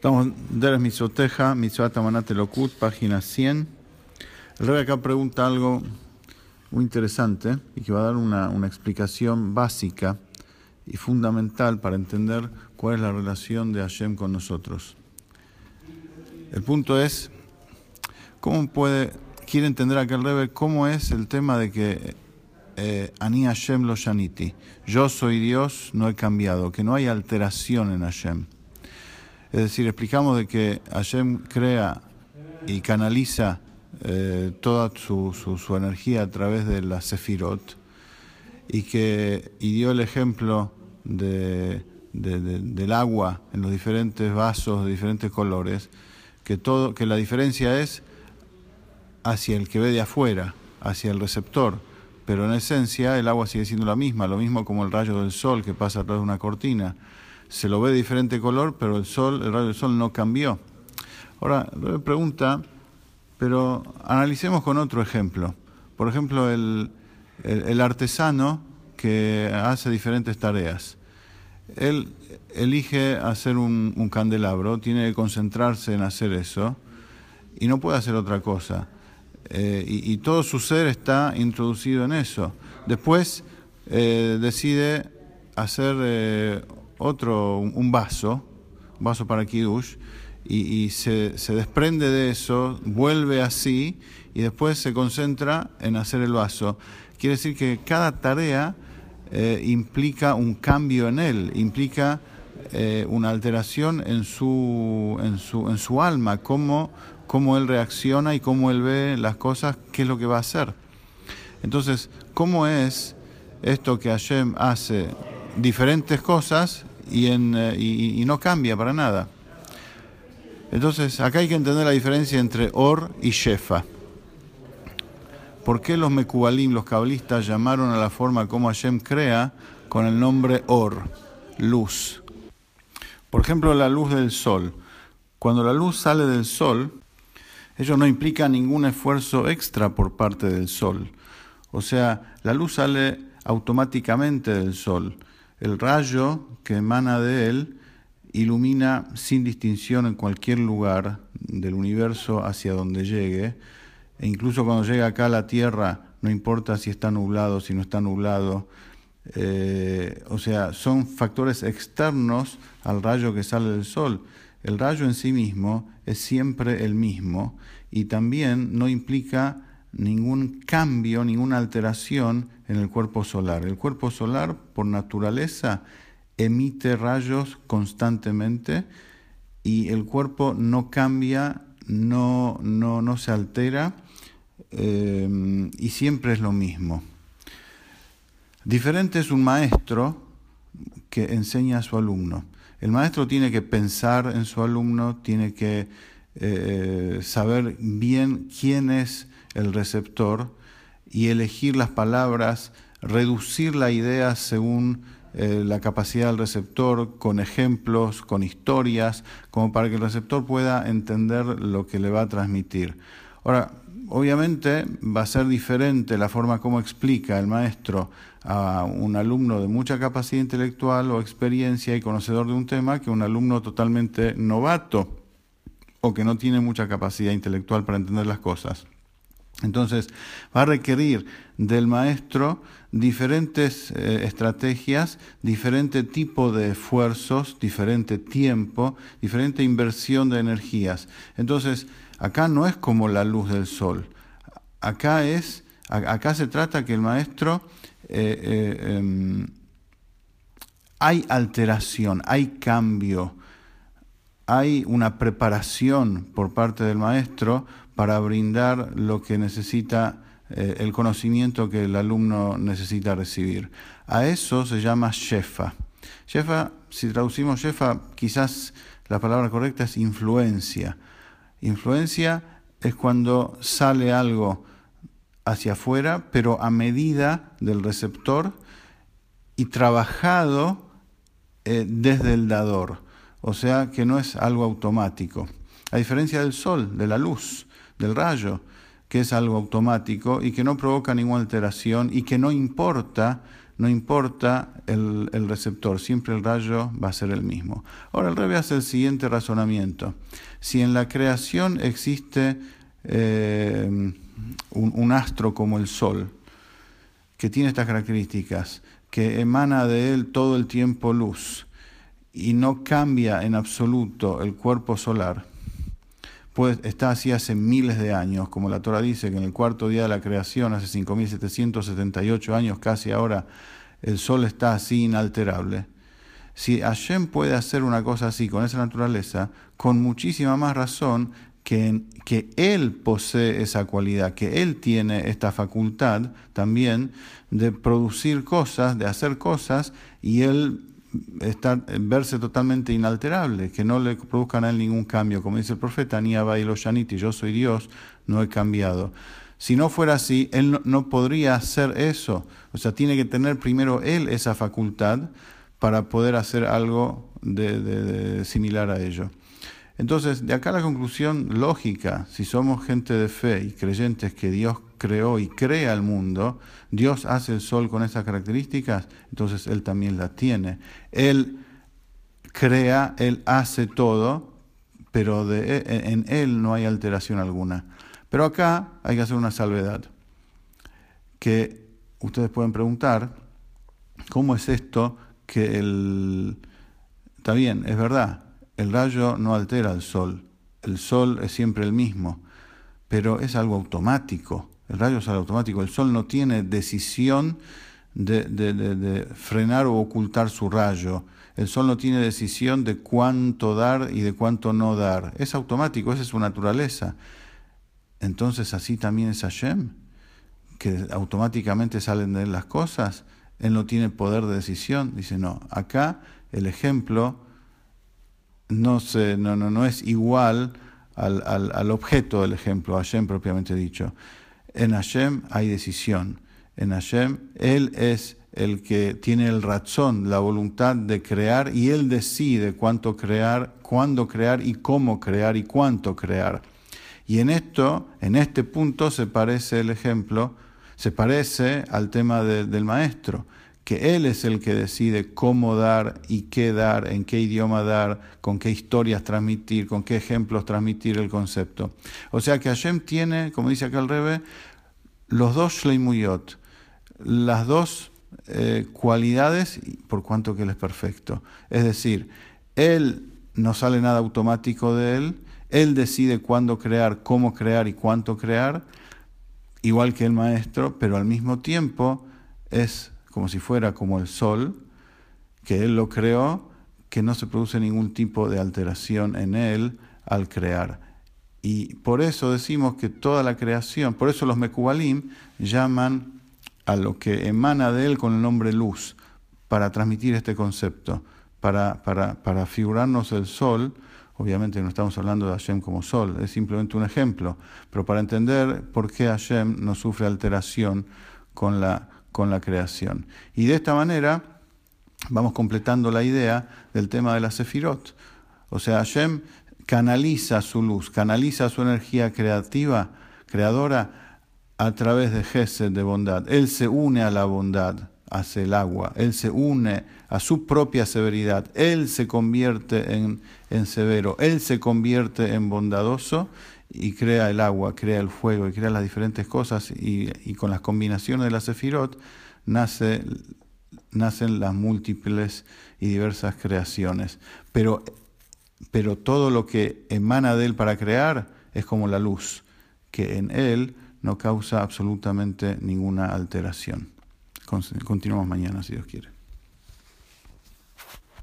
Estamos en Deres Misoteja, Mitzvata Manate Lokut, página 100. El rey acá pregunta algo muy interesante y que va a dar una, una explicación básica y fundamental para entender cuál es la relación de Hashem con nosotros. El punto es, ¿cómo puede, quiere entender acá el Rebbe cómo es el tema de que eh, Ani Hashem lo Shaniti, yo soy Dios, no he cambiado, que no hay alteración en Hashem. Es decir, explicamos de que Hashem crea y canaliza eh, toda su, su, energía a través de la Sefirot y que y dio el ejemplo de, del agua en los diferentes vasos de diferentes colores, que, todo, que la diferencia es hacia el que ve de afuera, hacia el receptor, pero en esencia el agua sigue siendo la misma, lo mismo como el rayo del sol que pasa a través de una cortina se lo ve de diferente color, pero el sol, el rayo del sol no cambió. Ahora, pregunta, pero analicemos con otro ejemplo. Por ejemplo, el, artesano que hace diferentes tareas. Él elige hacer un, candelabro, tiene que concentrarse en hacer eso y no puede hacer otra cosa. Eh, y, todo su ser está introducido en eso. Después eh, decide hacer eh, otro, un vaso, un vaso para Kiddush, y, se, desprende de eso, vuelve así y después se concentra en hacer el vaso. Quiere decir que cada tarea eh, implica un cambio en él, implica eh, una alteración en su, en su, en su alma, cómo, cómo él reacciona y cómo él ve las cosas, qué es lo que va a hacer. Entonces, ¿cómo es esto que Hashem hace diferentes cosas y, en, eh, y, no cambia para nada. Entonces, acá hay que entender la diferencia entre Or y Shefa. ¿Por qué los Mekubalim, los cabalistas, llamaron a la forma como Hashem crea con el nombre Or, luz? Por ejemplo, la luz del sol. Cuando la luz sale del sol, ello no implica ningún esfuerzo extra por parte del sol. O sea, la luz sale automáticamente del sol el rayo que emana de él ilumina sin distinción en cualquier lugar del universo hacia donde llegue, e incluso cuando llega acá a la Tierra, no importa si está nublado, si no está nublado, eh, o sea, son factores externos al rayo que sale del Sol. El rayo en sí mismo es siempre el mismo y también no implica ningún cambio, ninguna alteración en el cuerpo solar. El cuerpo solar, por naturaleza, emite rayos constantemente y el cuerpo no cambia, no, no, no se altera eh, y siempre es lo mismo. Diferente es un maestro que enseña a su alumno. El maestro tiene que pensar en su alumno, tiene que eh, saber bien quién es el receptor y elegir las palabras, reducir la idea según eh, la capacidad del receptor, con ejemplos, con historias, como para que el receptor pueda entender lo que le va a transmitir. Ahora, obviamente va a ser diferente la forma como explica el maestro a un alumno de mucha capacidad intelectual o experiencia y conocedor de un tema que un alumno totalmente novato o que no tiene mucha capacidad intelectual para entender las cosas. Entonces, va a requerir del maestro diferentes eh, estrategias, diferente tipo de esfuerzos, diferente tiempo, diferente inversión de energías. Entonces, acá no es como la luz del sol. Acá es, acá se trata que el maestro eh, eh, em, hay alteración, hay cambio, hay una preparación por parte del maestro para brindar lo que necesita, eh, el conocimiento que el alumno necesita recibir. A eso se llama shefa. Shefa, si traducimos shefa, quizás la palabra correcta es influencia. Influencia es cuando sale algo hacia afuera, pero a medida del receptor y trabajado eh, desde el dador. O sea que no es algo automático. A diferencia del sol, de la luz del rayo, que es algo automático y que no provoca ninguna alteración y que no importa, no importa el, receptor, siempre el rayo va a ser el mismo. Ahora el Rebbe hace el siguiente razonamiento. Si en la creación existe eh, un, un astro como el Sol, que tiene estas características, que emana de él todo el tiempo luz y no cambia en absoluto el cuerpo solar, pues está así hace miles de años, como la Torah dice que en el cuarto día de la creación, hace 5.778 años casi ahora, el sol está así inalterable. Si Hashem puede hacer una cosa así con esa naturaleza, con muchísima más razón que, que Él posee esa cualidad, que Él tiene esta facultad también de producir cosas, de hacer cosas, y Él estar, verse totalmente inalterable, que no le produzcan a él ningún cambio. Como dice el profeta, Ni y Shaniti, yo soy Dios, no he cambiado. Si no fuera así, él no, podría hacer eso. O sea, tiene que tener primero él esa facultad para poder hacer algo de similar a ello. Entonces, de acá la conclusión lógica, si somos gente de fe y creyentes que Dios creó y crea el mundo, Dios hace el sol con esas características, entonces Él también las tiene. Él crea, Él hace todo, pero de, e, en Él no hay alteración alguna. Pero acá hay que hacer una salvedad, que ustedes pueden preguntar, ¿cómo es esto que el... Está bien, es verdad, el rayo no altera el sol, el sol es siempre el mismo, pero es algo automático. El rayo es algo automático, el sol no tiene decisión de, frenar o ocultar su rayo. El sol no tiene decisión de cuánto dar y de cuánto no dar. Es automático, esa es su naturaleza. Entonces así también es Hashem, que automáticamente salen de él las cosas. Él no tiene poder de decisión. Dice, no, acá el ejemplo no, se, no, no, no es igual al, al, al, objeto del ejemplo, Hashem propiamente dicho. En Hashem hay decisión. En Hashem, Él es el que tiene el razón, la voluntad de crear y Él decide cuánto crear, cuándo crear y cómo crear y cuánto crear. Y en esto, en este punto se parece el ejemplo, se parece al tema del maestro que Él es el que decide cómo dar y qué dar, en qué idioma dar, con qué historias transmitir, con qué ejemplos transmitir el concepto. O sea que Hashem tiene, como dice acá el Rebe, los dos Shleimuyot, las dos eh, cualidades, por cuanto que Él es perfecto. Es decir, Él no sale nada automático de Él, Él decide cuándo crear, cómo crear y cuánto crear, igual que el Maestro, pero al mismo tiempo es como si fuera como el sol, que Él lo creó, que no se produce ningún tipo de alteración en Él al crear. Y por eso decimos que toda la creación, por eso los Mekubalim llaman a lo que emana de Él con el nombre luz, para transmitir este concepto, para, para, para figurarnos el sol, obviamente no estamos hablando de Hashem como sol, es simplemente un ejemplo, pero para entender por qué Hashem no sufre alteración con la con la creación. Y de esta manera vamos completando la idea del tema de la Sefirot. O sea, Hashem canaliza su luz, canaliza su energía creativa, creadora, a través de Gesed, de bondad. Él se une a la bondad, hace el agua. Él se une a su propia severidad. Él se convierte en, en severo. Él se convierte en bondadoso y crea el agua, crea el fuego y crea las diferentes cosas y, con las combinaciones de la Sefirot nace, nacen las múltiples y diversas creaciones. Pero, pero todo lo que emana de él para crear es como la luz, que en él no causa absolutamente ninguna alteración. Continuamos mañana, si Dios quiere.